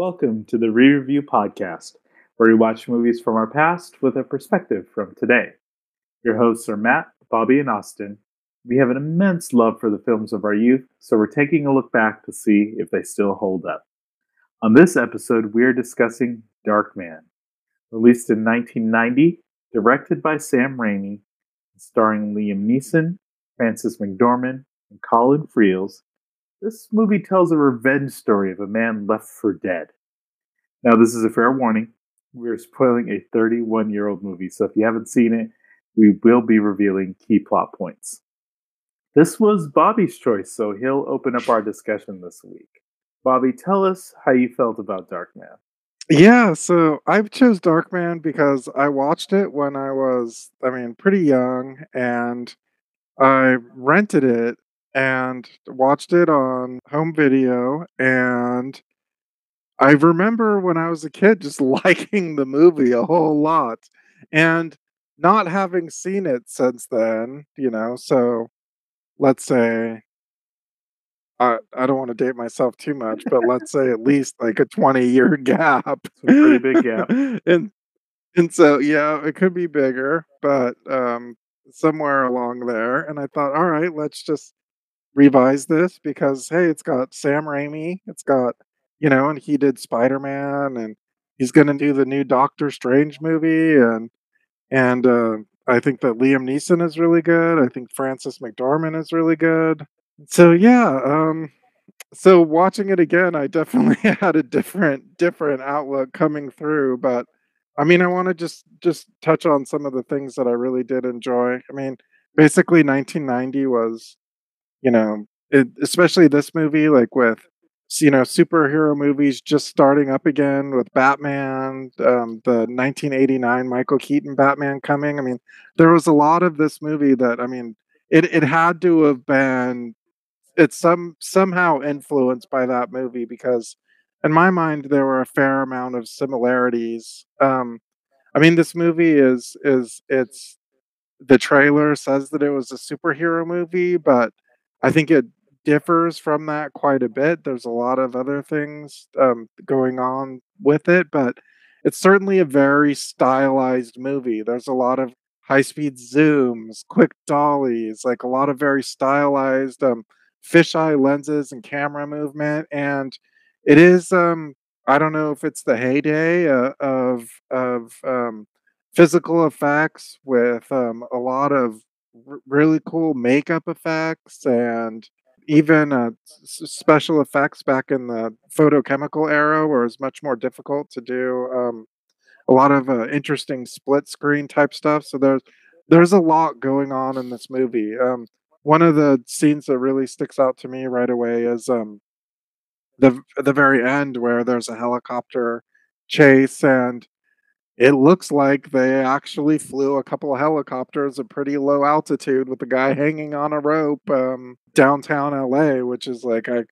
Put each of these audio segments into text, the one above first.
Welcome to the Re Review Podcast, where we watch movies from our past with a perspective from today. Your hosts are Matt, Bobby, and Austin. We have an immense love for the films of our youth, so we're taking a look back to see if they still hold up. On this episode, we are discussing Darkman, released in 1990, directed by Sam Raimi, starring Liam Neeson, Frances McDormand, and Colin Friels, this movie tells a revenge story of a man left for dead. Now, this is a fair warning. We're spoiling a 31 year old movie, so if you haven't seen it, we will be revealing key plot points. This was Bobby's choice, so he'll open up our discussion this week. Bobby, tell us how you felt about Darkman. Yeah, so I chose Darkman because I watched it when I was, I mean, pretty young, and I rented it and watched it on home video and I remember when I was a kid just liking the movie a whole lot and not having seen it since then, you know. So let's say I I don't want to date myself too much, but let's say at least like a 20 year gap. It's a pretty big gap. and and so yeah, it could be bigger, but um somewhere along there and I thought, all right, let's just revise this because hey, it's got Sam Raimi, it's got you know, and he did Spider Man, and he's going to do the new Doctor Strange movie, and and uh, I think that Liam Neeson is really good. I think Frances McDormand is really good. So yeah, um, so watching it again, I definitely had a different different outlook coming through, but. I mean, I want to just just touch on some of the things that I really did enjoy. I mean, basically 1990 was you know, it, especially this movie, like with you know superhero movies just starting up again with Batman, um, the 1989 Michael Keaton Batman coming. I mean, there was a lot of this movie that I mean, it it had to have been it's some somehow influenced by that movie because in my mind there were a fair amount of similarities. Um, I mean, this movie is is it's the trailer says that it was a superhero movie, but I think it differs from that quite a bit. There's a lot of other things um, going on with it, but it's certainly a very stylized movie. There's a lot of high speed zooms, quick dollies, like a lot of very stylized um, fisheye lenses and camera movement. And it is, um, I don't know if it's the heyday uh, of of um, physical effects with um, a lot of r- really cool makeup effects and even uh, special effects back in the photochemical era where it was much more difficult to do um, a lot of uh, interesting split screen type stuff so there's there's a lot going on in this movie. Um, one of the scenes that really sticks out to me right away is um, the the very end where there's a helicopter chase and it looks like they actually flew a couple of helicopters at pretty low altitude with the guy hanging on a rope um, downtown LA, which is like I,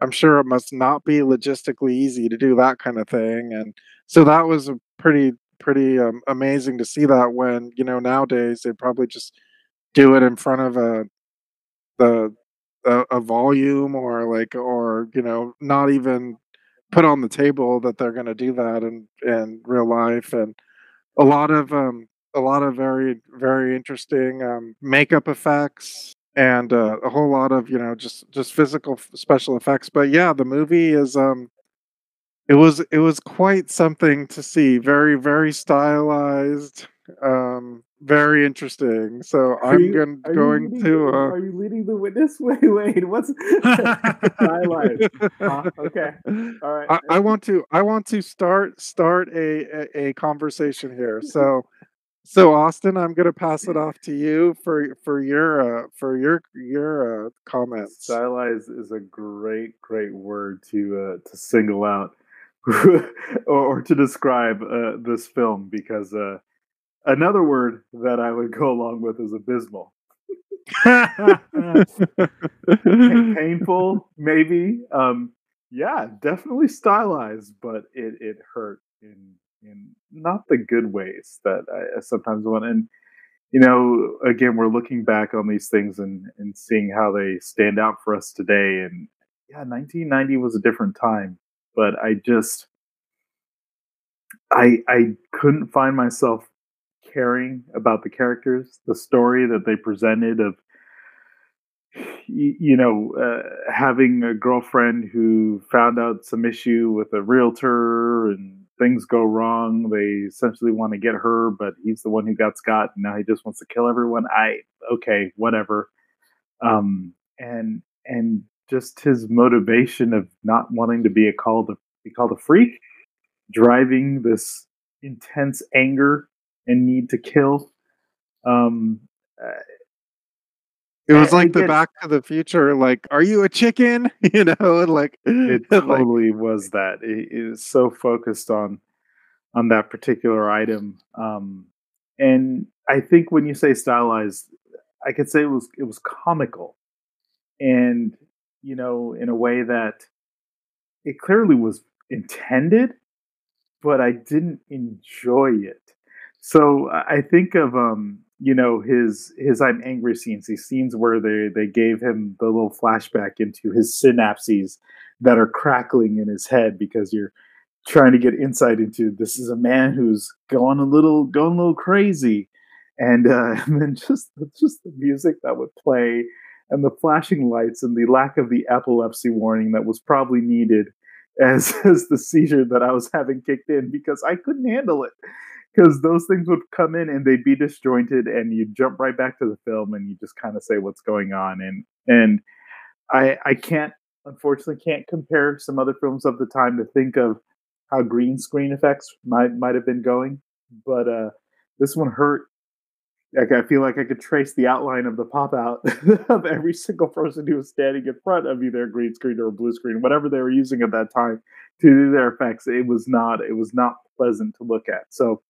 I'm sure it must not be logistically easy to do that kind of thing. And so that was a pretty pretty um, amazing to see that when you know nowadays they probably just do it in front of a the a, a volume or like or you know not even put on the table that they're going to do that in in real life and a lot of um a lot of very very interesting um, makeup effects and uh, a whole lot of you know just just physical special effects. But yeah the movie is um it was it was quite something to see. Very very stylized um very interesting so Are i'm you going, going leading to uh are you leading the witness? Wait, wait, what's stylized? Huh? Okay, all right. I, I want to I want to start start a, a, a conversation here. So so Austin, I'm gonna pass it off to you for for your uh, for your your uh, comments. Stylized is a great, great word to uh, to single out or, or to describe uh, this film because uh, another word that I would go along with is abysmal. Painful, maybe. Um, yeah, definitely stylized, but it it hurt in in not the good ways that I, sometimes want. And you know, again, we're looking back on these things and and seeing how they stand out for us today. And yeah, 1990 was a different time, but I just I I couldn't find myself caring about the characters, the story that they presented of you know, uh, having a girlfriend who found out some issue with a realtor and things go wrong. They essentially want to get her, but he's the one who got Scott. And now he just wants to kill everyone. I okay, whatever. Um, and and just his motivation of not wanting to be a called a, be called a freak, driving this intense anger and need to kill. Um, it was like the Back to the Future, like, are you a chicken? You know, like it totally like, was that. It was so focused on on that particular item. Um, and I think when you say stylized, I could say it was it was comical, and you know, in a way that it clearly was intended, but I didn't enjoy it. So I think of um, you know his his I'm angry scenes, these scenes where they they gave him the little flashback into his synapses that are crackling in his head because you're trying to get insight into this is a man who's going a little going a little crazy, and, uh, and then just just the music that would play and the flashing lights and the lack of the epilepsy warning that was probably needed as as the seizure that I was having kicked in because I couldn't handle it because those things would come in and they'd be disjointed and you jump right back to the film and you just kind of say what's going on and and i i can't unfortunately can't compare some other films of the time to think of how green screen effects might might have been going but uh this one hurt like I feel like I could trace the outline of the pop out of every single person who was standing in front of either a green screen or a blue screen, whatever they were using at that time to do their effects. It was not it was not pleasant to look at. So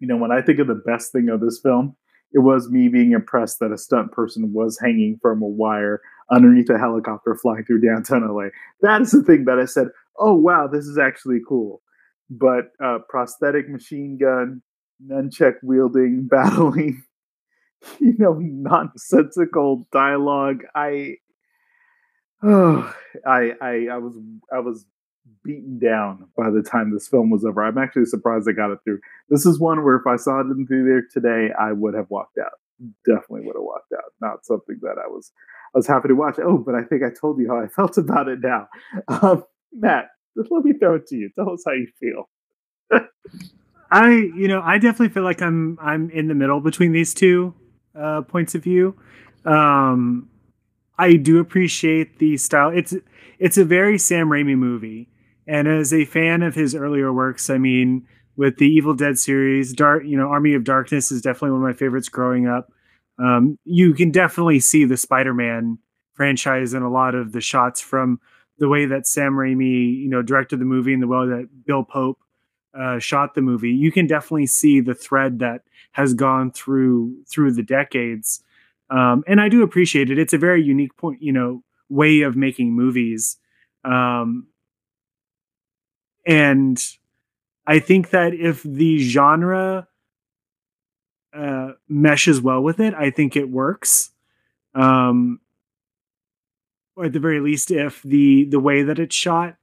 you know, when I think of the best thing of this film, it was me being impressed that a stunt person was hanging from a wire underneath a helicopter flying through downtown LA. That is the thing that I said, oh, wow, this is actually cool. But uh, prosthetic machine gun, nunchuck wielding, battling, you know, nonsensical dialogue. I, oh, I, I, I was, I was beaten down by the time this film was over. I'm actually surprised I got it through. This is one where if I saw it in the theater today, I would have walked out. Definitely would have walked out. Not something that I was I was happy to watch. Oh, but I think I told you how I felt about it now. Um, Matt, let me throw it to you. Tell us how you feel. I, you know, I definitely feel like I'm I'm in the middle between these two uh, points of view. Um, I do appreciate the style. It's it's a very Sam Raimi movie. And as a fan of his earlier works, I mean, with the Evil Dead series, Dark, you know, Army of Darkness is definitely one of my favorites growing up. Um, you can definitely see the Spider-Man franchise in a lot of the shots from the way that Sam Raimi, you know, directed the movie and the way that Bill Pope uh, shot the movie. You can definitely see the thread that has gone through through the decades. Um, and I do appreciate it. It's a very unique point, you know, way of making movies. Um, and I think that if the genre uh, meshes well with it, I think it works. Um, or at the very least, if the the way that it's shot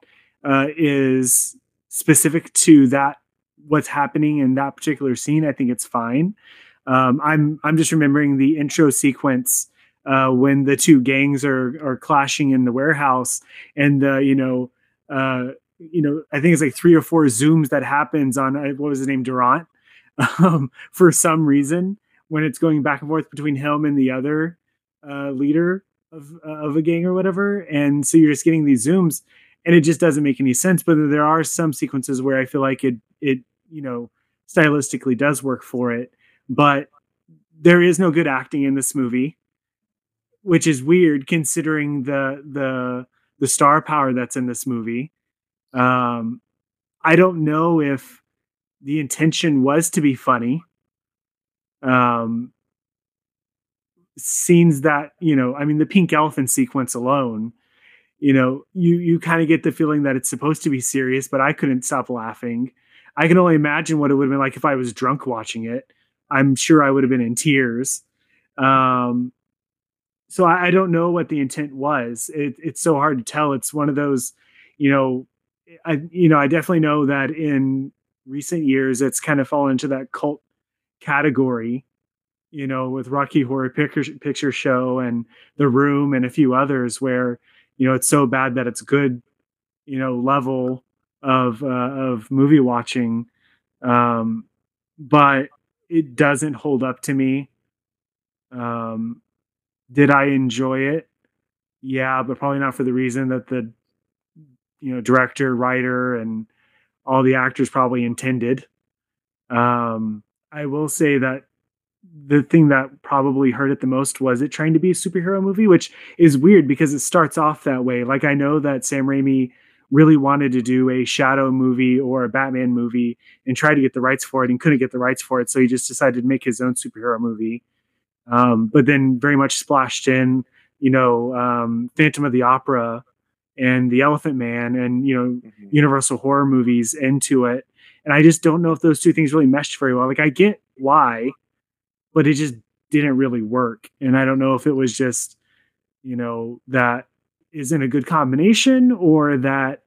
uh, is specific to that what's happening in that particular scene, I think it's fine. Um, I'm I'm just remembering the intro sequence uh, when the two gangs are are clashing in the warehouse, and uh, you know, uh, you know, I think it's like three or four zooms that happens on uh, what was his name, Durant, um, for some reason when it's going back and forth between him and the other uh, leader of uh, of a gang or whatever, and so you're just getting these zooms, and it just doesn't make any sense. But there are some sequences where I feel like it it you know stylistically does work for it, but there is no good acting in this movie which is weird considering the the the star power that's in this movie. Um, I don't know if the intention was to be funny. Um, scenes that you know, I mean, the pink elephant sequence alone, you know, you you kind of get the feeling that it's supposed to be serious, but I couldn't stop laughing. I can only imagine what it would have been like if I was drunk watching it. I'm sure I would have been in tears. Um, so I, I, don't know what the intent was. It, it's so hard to tell. It's one of those, you know, I you know I definitely know that in recent years, it's kind of fallen into that cult category, you know, with Rocky Horror Picture, Picture Show and The Room and a few others where, you know, it's so bad that it's good, you know, level of uh, of movie watching. Um, but it doesn't hold up to me. Um, did I enjoy it? Yeah, but probably not for the reason that the you know director, writer, and all the actors probably intended. Um, I will say that the thing that probably hurt it the most was it trying to be a superhero movie, which is weird because it starts off that way. Like I know that Sam Raimi really wanted to do a Shadow movie or a Batman movie and try to get the rights for it and couldn't get the rights for it, so he just decided to make his own superhero movie. Um, but then very much splashed in, you know, um, Phantom of the Opera and The Elephant Man and you know mm-hmm. Universal horror movies into it. And I just don't know if those two things really meshed very well. Like I get why, but it just didn't really work. And I don't know if it was just, you know, that isn't a good combination or that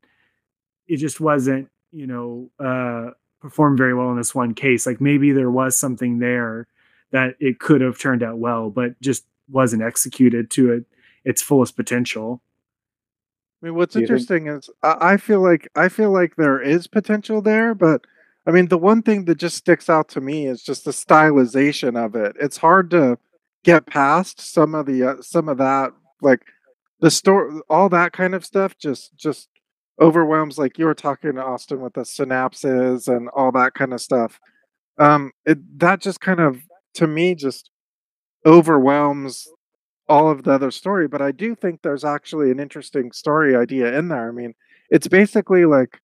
it just wasn't, you know, uh, performed very well in this one case. Like maybe there was something there that it could have turned out well, but just wasn't executed to it, its fullest potential. I mean, what's interesting think- is I feel like I feel like there is potential there, but I mean, the one thing that just sticks out to me is just the stylization of it. It's hard to get past some of the uh, some of that, like the store, all that kind of stuff. Just just overwhelms. Like you were talking to Austin with the synapses and all that kind of stuff. Um, it that just kind of to me just overwhelms all of the other story. But I do think there's actually an interesting story idea in there. I mean, it's basically like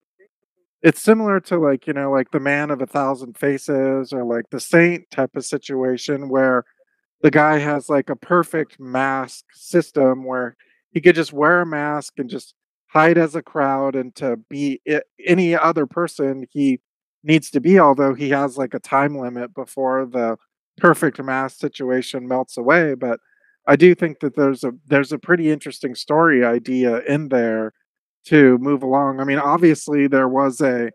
it's similar to like you know like the man of a thousand faces or like the saint type of situation where the guy has like a perfect mask system where he could just wear a mask and just hide as a crowd and to be any other person he needs to be although he has like a time limit before the perfect mask situation melts away but i do think that there's a there's a pretty interesting story idea in there to move along. I mean, obviously there was a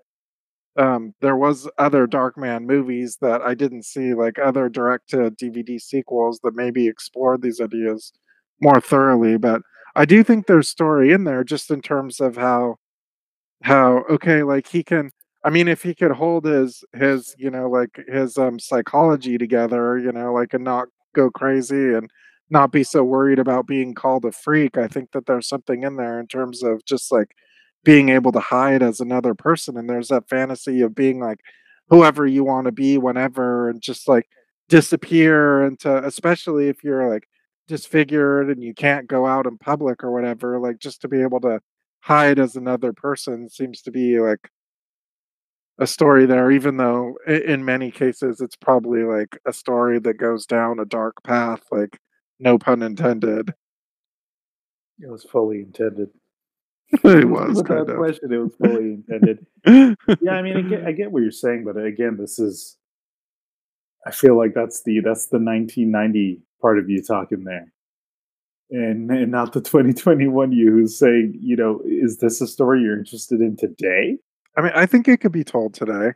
um there was other Darkman movies that I didn't see, like other direct to DVD sequels that maybe explored these ideas more thoroughly, but I do think there's story in there just in terms of how how okay, like he can I mean if he could hold his his, you know, like his um psychology together, you know, like and not go crazy and not be so worried about being called a freak. I think that there's something in there in terms of just like being able to hide as another person. And there's that fantasy of being like whoever you want to be whenever and just like disappear into, especially if you're like disfigured and you can't go out in public or whatever, like just to be able to hide as another person seems to be like a story there, even though in many cases it's probably like a story that goes down a dark path. Like no pun intended. It was fully intended. it was without question. It was fully intended. yeah, I mean, I get, I get what you're saying, but again, this is. I feel like that's the that's the 1990 part of you talking there, and and not the 2021 you who's saying, you know, is this a story you're interested in today? I mean, I think it could be told today.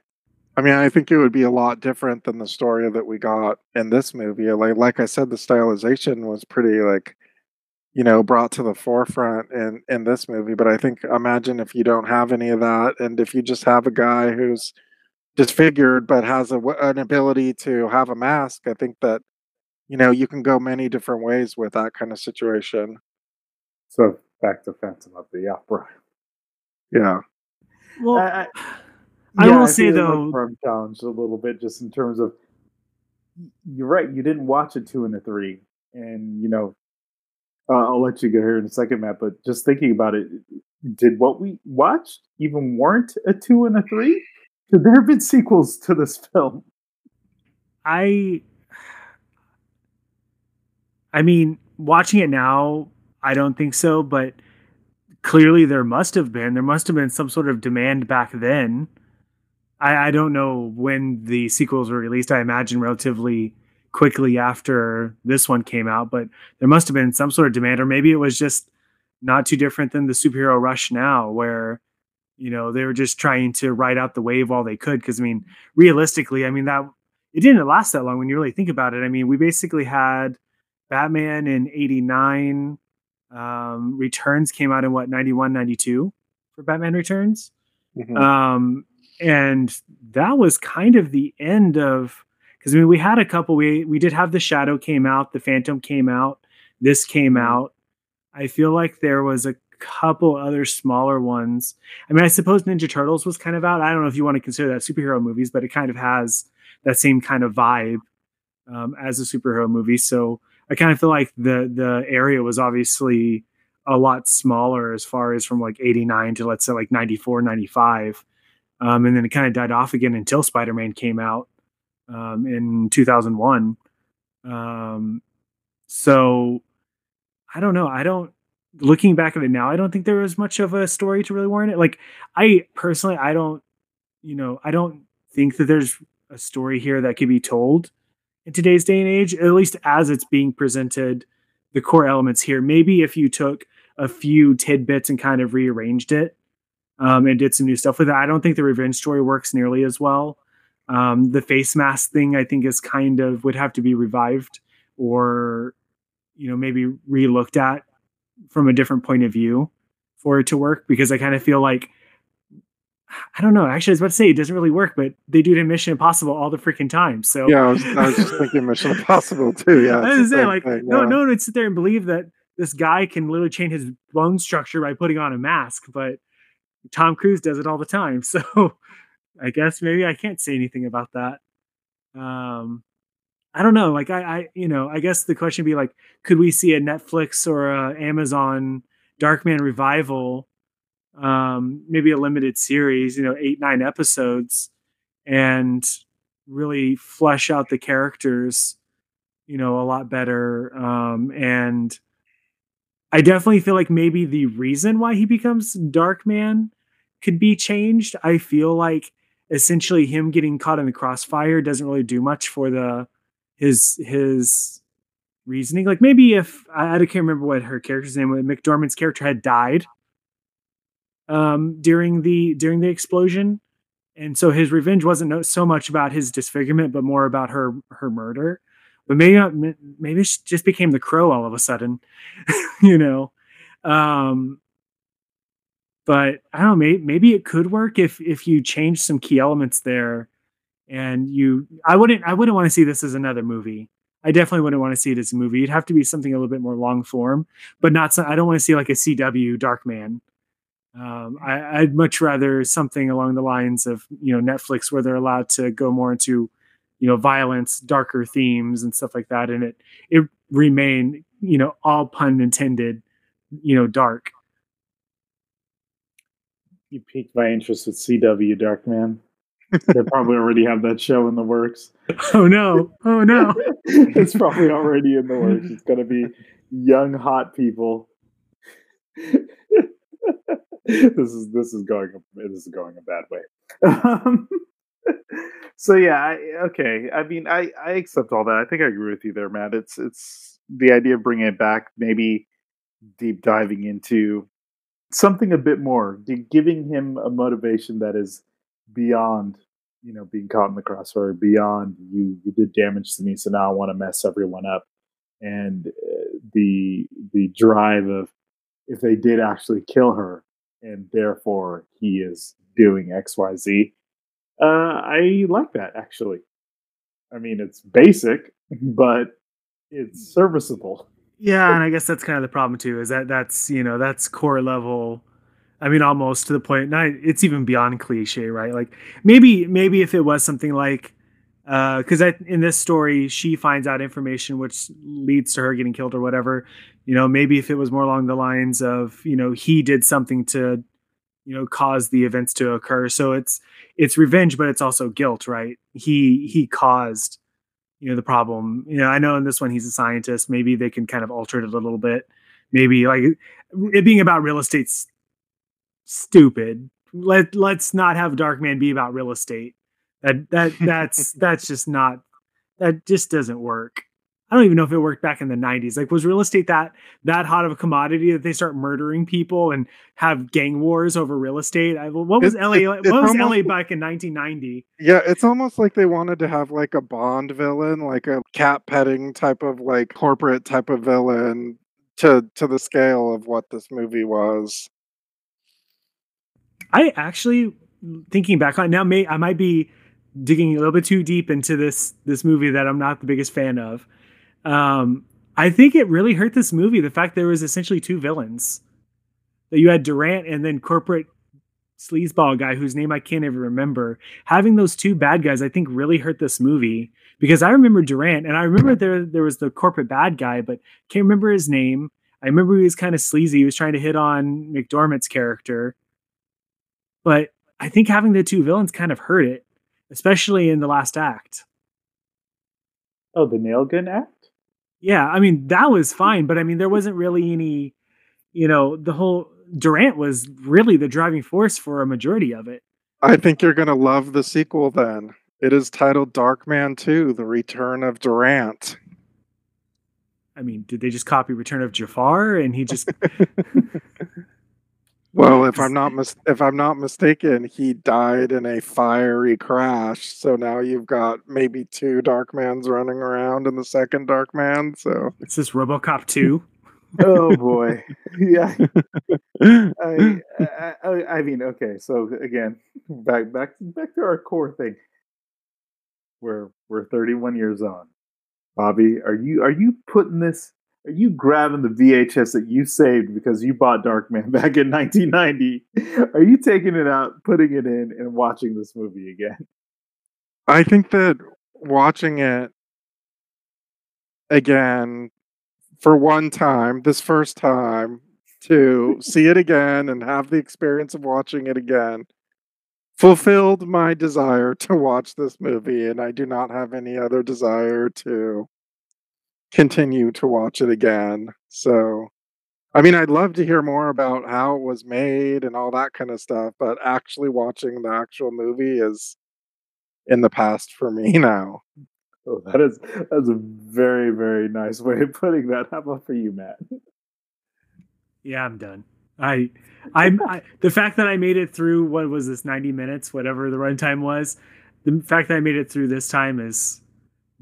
I mean, I think it would be a lot different than the story that we got in this movie. Like, like I said, the stylization was pretty like, you know, brought to the forefront in in this movie. But I think imagine if you don't have any of that, and if you just have a guy who's disfigured but has a, an ability to have a mask, I think that you know you can go many different ways with that kind of situation. So back to Phantom of the Opera. Yeah. Well. I, I will I say though, firm challenge a little bit, just in terms of you're right. You didn't watch a two and a three, and you know, uh, I'll let you go here in a second, Matt. But just thinking about it, did what we watched even warrant a two and a three? Could there have been sequels to this film? I, I mean, watching it now, I don't think so. But clearly, there must have been. There must have been some sort of demand back then I, I don't know when the sequels were released. I imagine relatively quickly after this one came out, but there must have been some sort of demand, or maybe it was just not too different than the superhero rush now, where you know they were just trying to ride out the wave while they could because i mean realistically i mean that it didn't last that long when you really think about it i mean we basically had batman in 89 um, returns came out in what 91 92 for batman returns Mhm. um, and that was kind of the end of because I mean we had a couple we we did have the shadow came out the phantom came out this came out. I feel like there was a couple other smaller ones. I mean i suppose ninja turtles was kind of out. I don't know if you want to consider that superhero movies but it kind of has that same kind of vibe um, as a superhero movie. So i kind of feel like the the area was obviously a lot smaller as far as from like 89 to let's say like 94 95 um, and then it kind of died off again until spider-man came out um, in 2001 um, so i don't know i don't looking back at it now i don't think there was much of a story to really warrant it. Like i personally i don't you know i don't think that there's a story here that could be told in today's day and age at least as it's being presented the core elements here. Maybe if you took a few tidbits and kind of rearranged it um, and did some new stuff with it. I don't think the revenge story works nearly as well. Um, the face mask thing, I think, is kind of would have to be revived or, you know, maybe relooked at from a different point of view for it to work because I kind of feel like I don't know. Actually, I was about to say it doesn't really work, but they do it in Mission Impossible all the freaking time. So yeah, I was, I was just thinking Mission Impossible too. Yeah, I was saying, like, thing, no, yeah. no one would sit there and believe that this guy can literally change his bone structure by putting on a mask, but Tom Cruise does it all the time. So I guess maybe I can't say anything about that. Um, I don't know. Like I, I, you know, I guess the question would be like, could we see a Netflix or a Amazon Darkman revival? Um, maybe a limited series, you know, eight, nine episodes and really flesh out the characters you know, a lot better. Um, and I definitely feel like maybe the reason why he becomes Dark Man could be changed. I feel like essentially him getting caught in the crossfire doesn't really do much for the his his reasoning. Like maybe if I, I can't remember what her character's name was, McDormand's character had died um during the during the explosion and so his revenge wasn't so much about his disfigurement but more about her her murder but maybe not, maybe she just became the crow all of a sudden you know um but i don't know maybe, maybe it could work if if you change some key elements there and you i wouldn't i wouldn't want to see this as another movie. I definitely wouldn't want to see it as a movie. It'd have to be something a little bit more long form but not so, i don't want to see like a cw dark man. Um, I, I'd much rather something along the lines of you know Netflix where they're allowed to go more into you know violence, darker themes and stuff like that, and it it remain you know all pun intended, you know dark. You piqued my interest with CW Darkman. they probably already have that show in the works. Oh no! Oh no! it's probably already in the works. It's going to be young, hot people. this is this is going this is going a bad way. Um, so yeah, I, okay. I mean, I I accept all that. I think I agree with you there, Matt. It's it's the idea of bringing it back, maybe deep diving into something a bit more, giving him a motivation that is beyond you know being caught in the crossfire, beyond you you did damage to me, so now I want to mess everyone up, and uh, the the drive of if they did actually kill her and therefore he is doing xyz uh, i like that actually. I mean it's basic but it's serviceable Yeah, and I guess that's kind of the problem too. Is that that's you know that's core level. I mean, almost to the point. Not it's even beyond cliche, right? Like maybe maybe if it was something like uh, because I in this story she finds out information which leads to her getting killed or whatever. You know, maybe if it was more along the lines of you know he did something to you know cause the events to occur. So it's it's revenge, but it's also guilt, right? He he caused you know the problem. You know i know in this one he's a scientist. Maybe they can kind of alter it a little bit. Maybe like it being about real estate's stupid. Let let's not have darkman be about real estate. That that that's that's just not that just doesn't work I don't even know if it worked back in the 90s. Like, was real estate that that hot of a commodity that they start murdering people and have gang wars over real estate? I, what was It- LA? it- what was LA back in 1990? Yeah, it's almost like they wanted to have like a Bond villain, like a cat petting type of like corporate type of villain to to the scale of what this movie was. I actually thinking back on now, may I might be digging a little bit too deep into this this movie that I'm not the biggest fan of. Um, I think it really hurt this movie the fact there was essentially two villains. That you had Durant and then corporate sleazeball guy whose name I can't even remember. Having those two bad guys, I think, really hurt this movie because I remember Durant and I remember there there was the corporate bad guy, but can't remember his name. I remember he was kind of sleazy. He was trying to hit on McDormand's character, but I think having the two villains kind of hurt it, especially in the last act. Oh, the nail gun act. Yeah, I mean that was mm. fine, but I mean there wasn't really any, you know, the whole Durant was really the driving force for a majority of it. I think you're gonna love the sequel then. It is titled Darkman 2, The Return of Durant. I mean, did they just copy Return of Jafar and he just Well, if I'm not mis- if I'm not mistaken, he died in a fiery crash. So now you've got maybe two Darkmans running around in the second Darkman. So it's this RoboCop 2? Oh boy, yeah. I, I, I, I mean, okay. So again, back back back to our core thing. We're we're 31 years on. Bobby, are you are you putting this? Are you grabbing the VHS that you saved because you bought Darkman back in 1990? Are you taking it out, putting it in, and watching this movie again? I think that watching it again for one time, this first time, to see it again and have the experience of watching it again fulfilled my desire to watch this movie and I do not have any other desire to continue to watch it again. So I mean I'd love to hear more about how it was made and all that kind of stuff, but actually watching the actual movie is in the past for me now. Oh, that is that's a very very nice way of putting that. How about for you, Matt? Yeah, I'm done. I, I'm I, the fact that I made it through what was this 90 minutes, whatever the runtime was. The fact that I made it through this time is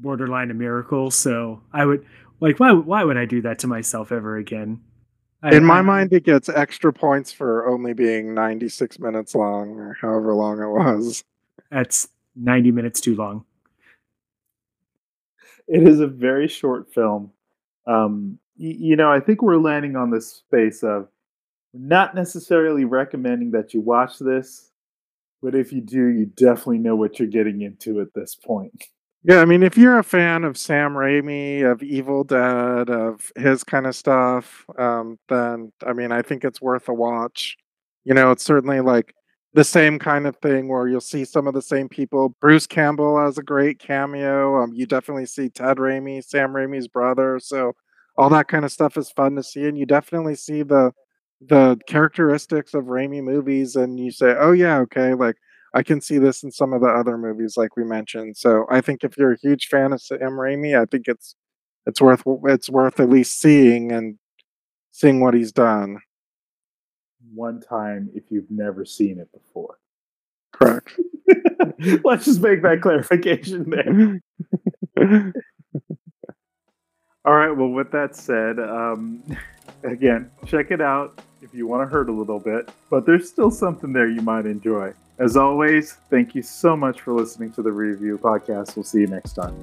borderline a miracle. So I would like why why would I do that to myself ever again? I, In my I- mind it gets extra points for only being 96 minutes long or however long it was. that's 90 minutes too long. It is a very short film. Um, y- you know, I think we're landing on this space of not necessarily recommending that you watch this, but if you do, you definitely know what you're getting into at this point. Yeah, I mean, if you're a fan of Sam Raimi, of Evil Dead, of his kind of stuff, um, then I mean, I think it's worth a watch. You know, it's certainly like the same kind of thing where you'll see some of the same people. Bruce Campbell has a great cameo. Um, you definitely see Ted Raimi, Sam Raimi's brother. So all that kind of stuff is fun to see, and you definitely see the the characteristics of Raimi movies, and you say, "Oh yeah, okay, like." I can see this in some of the other movies, like we mentioned. So I think if you're a huge fan of Sam Raimi, I think it's it's worth it's worth at least seeing and seeing what he's done. One time if you've never seen it before. Correct. Let's just make that clarification there. All right. Well, with that said, um, again, check it out you want to hurt a little bit, but there's still something there you might enjoy. As always, thank you so much for listening to the review podcast. We'll see you next time.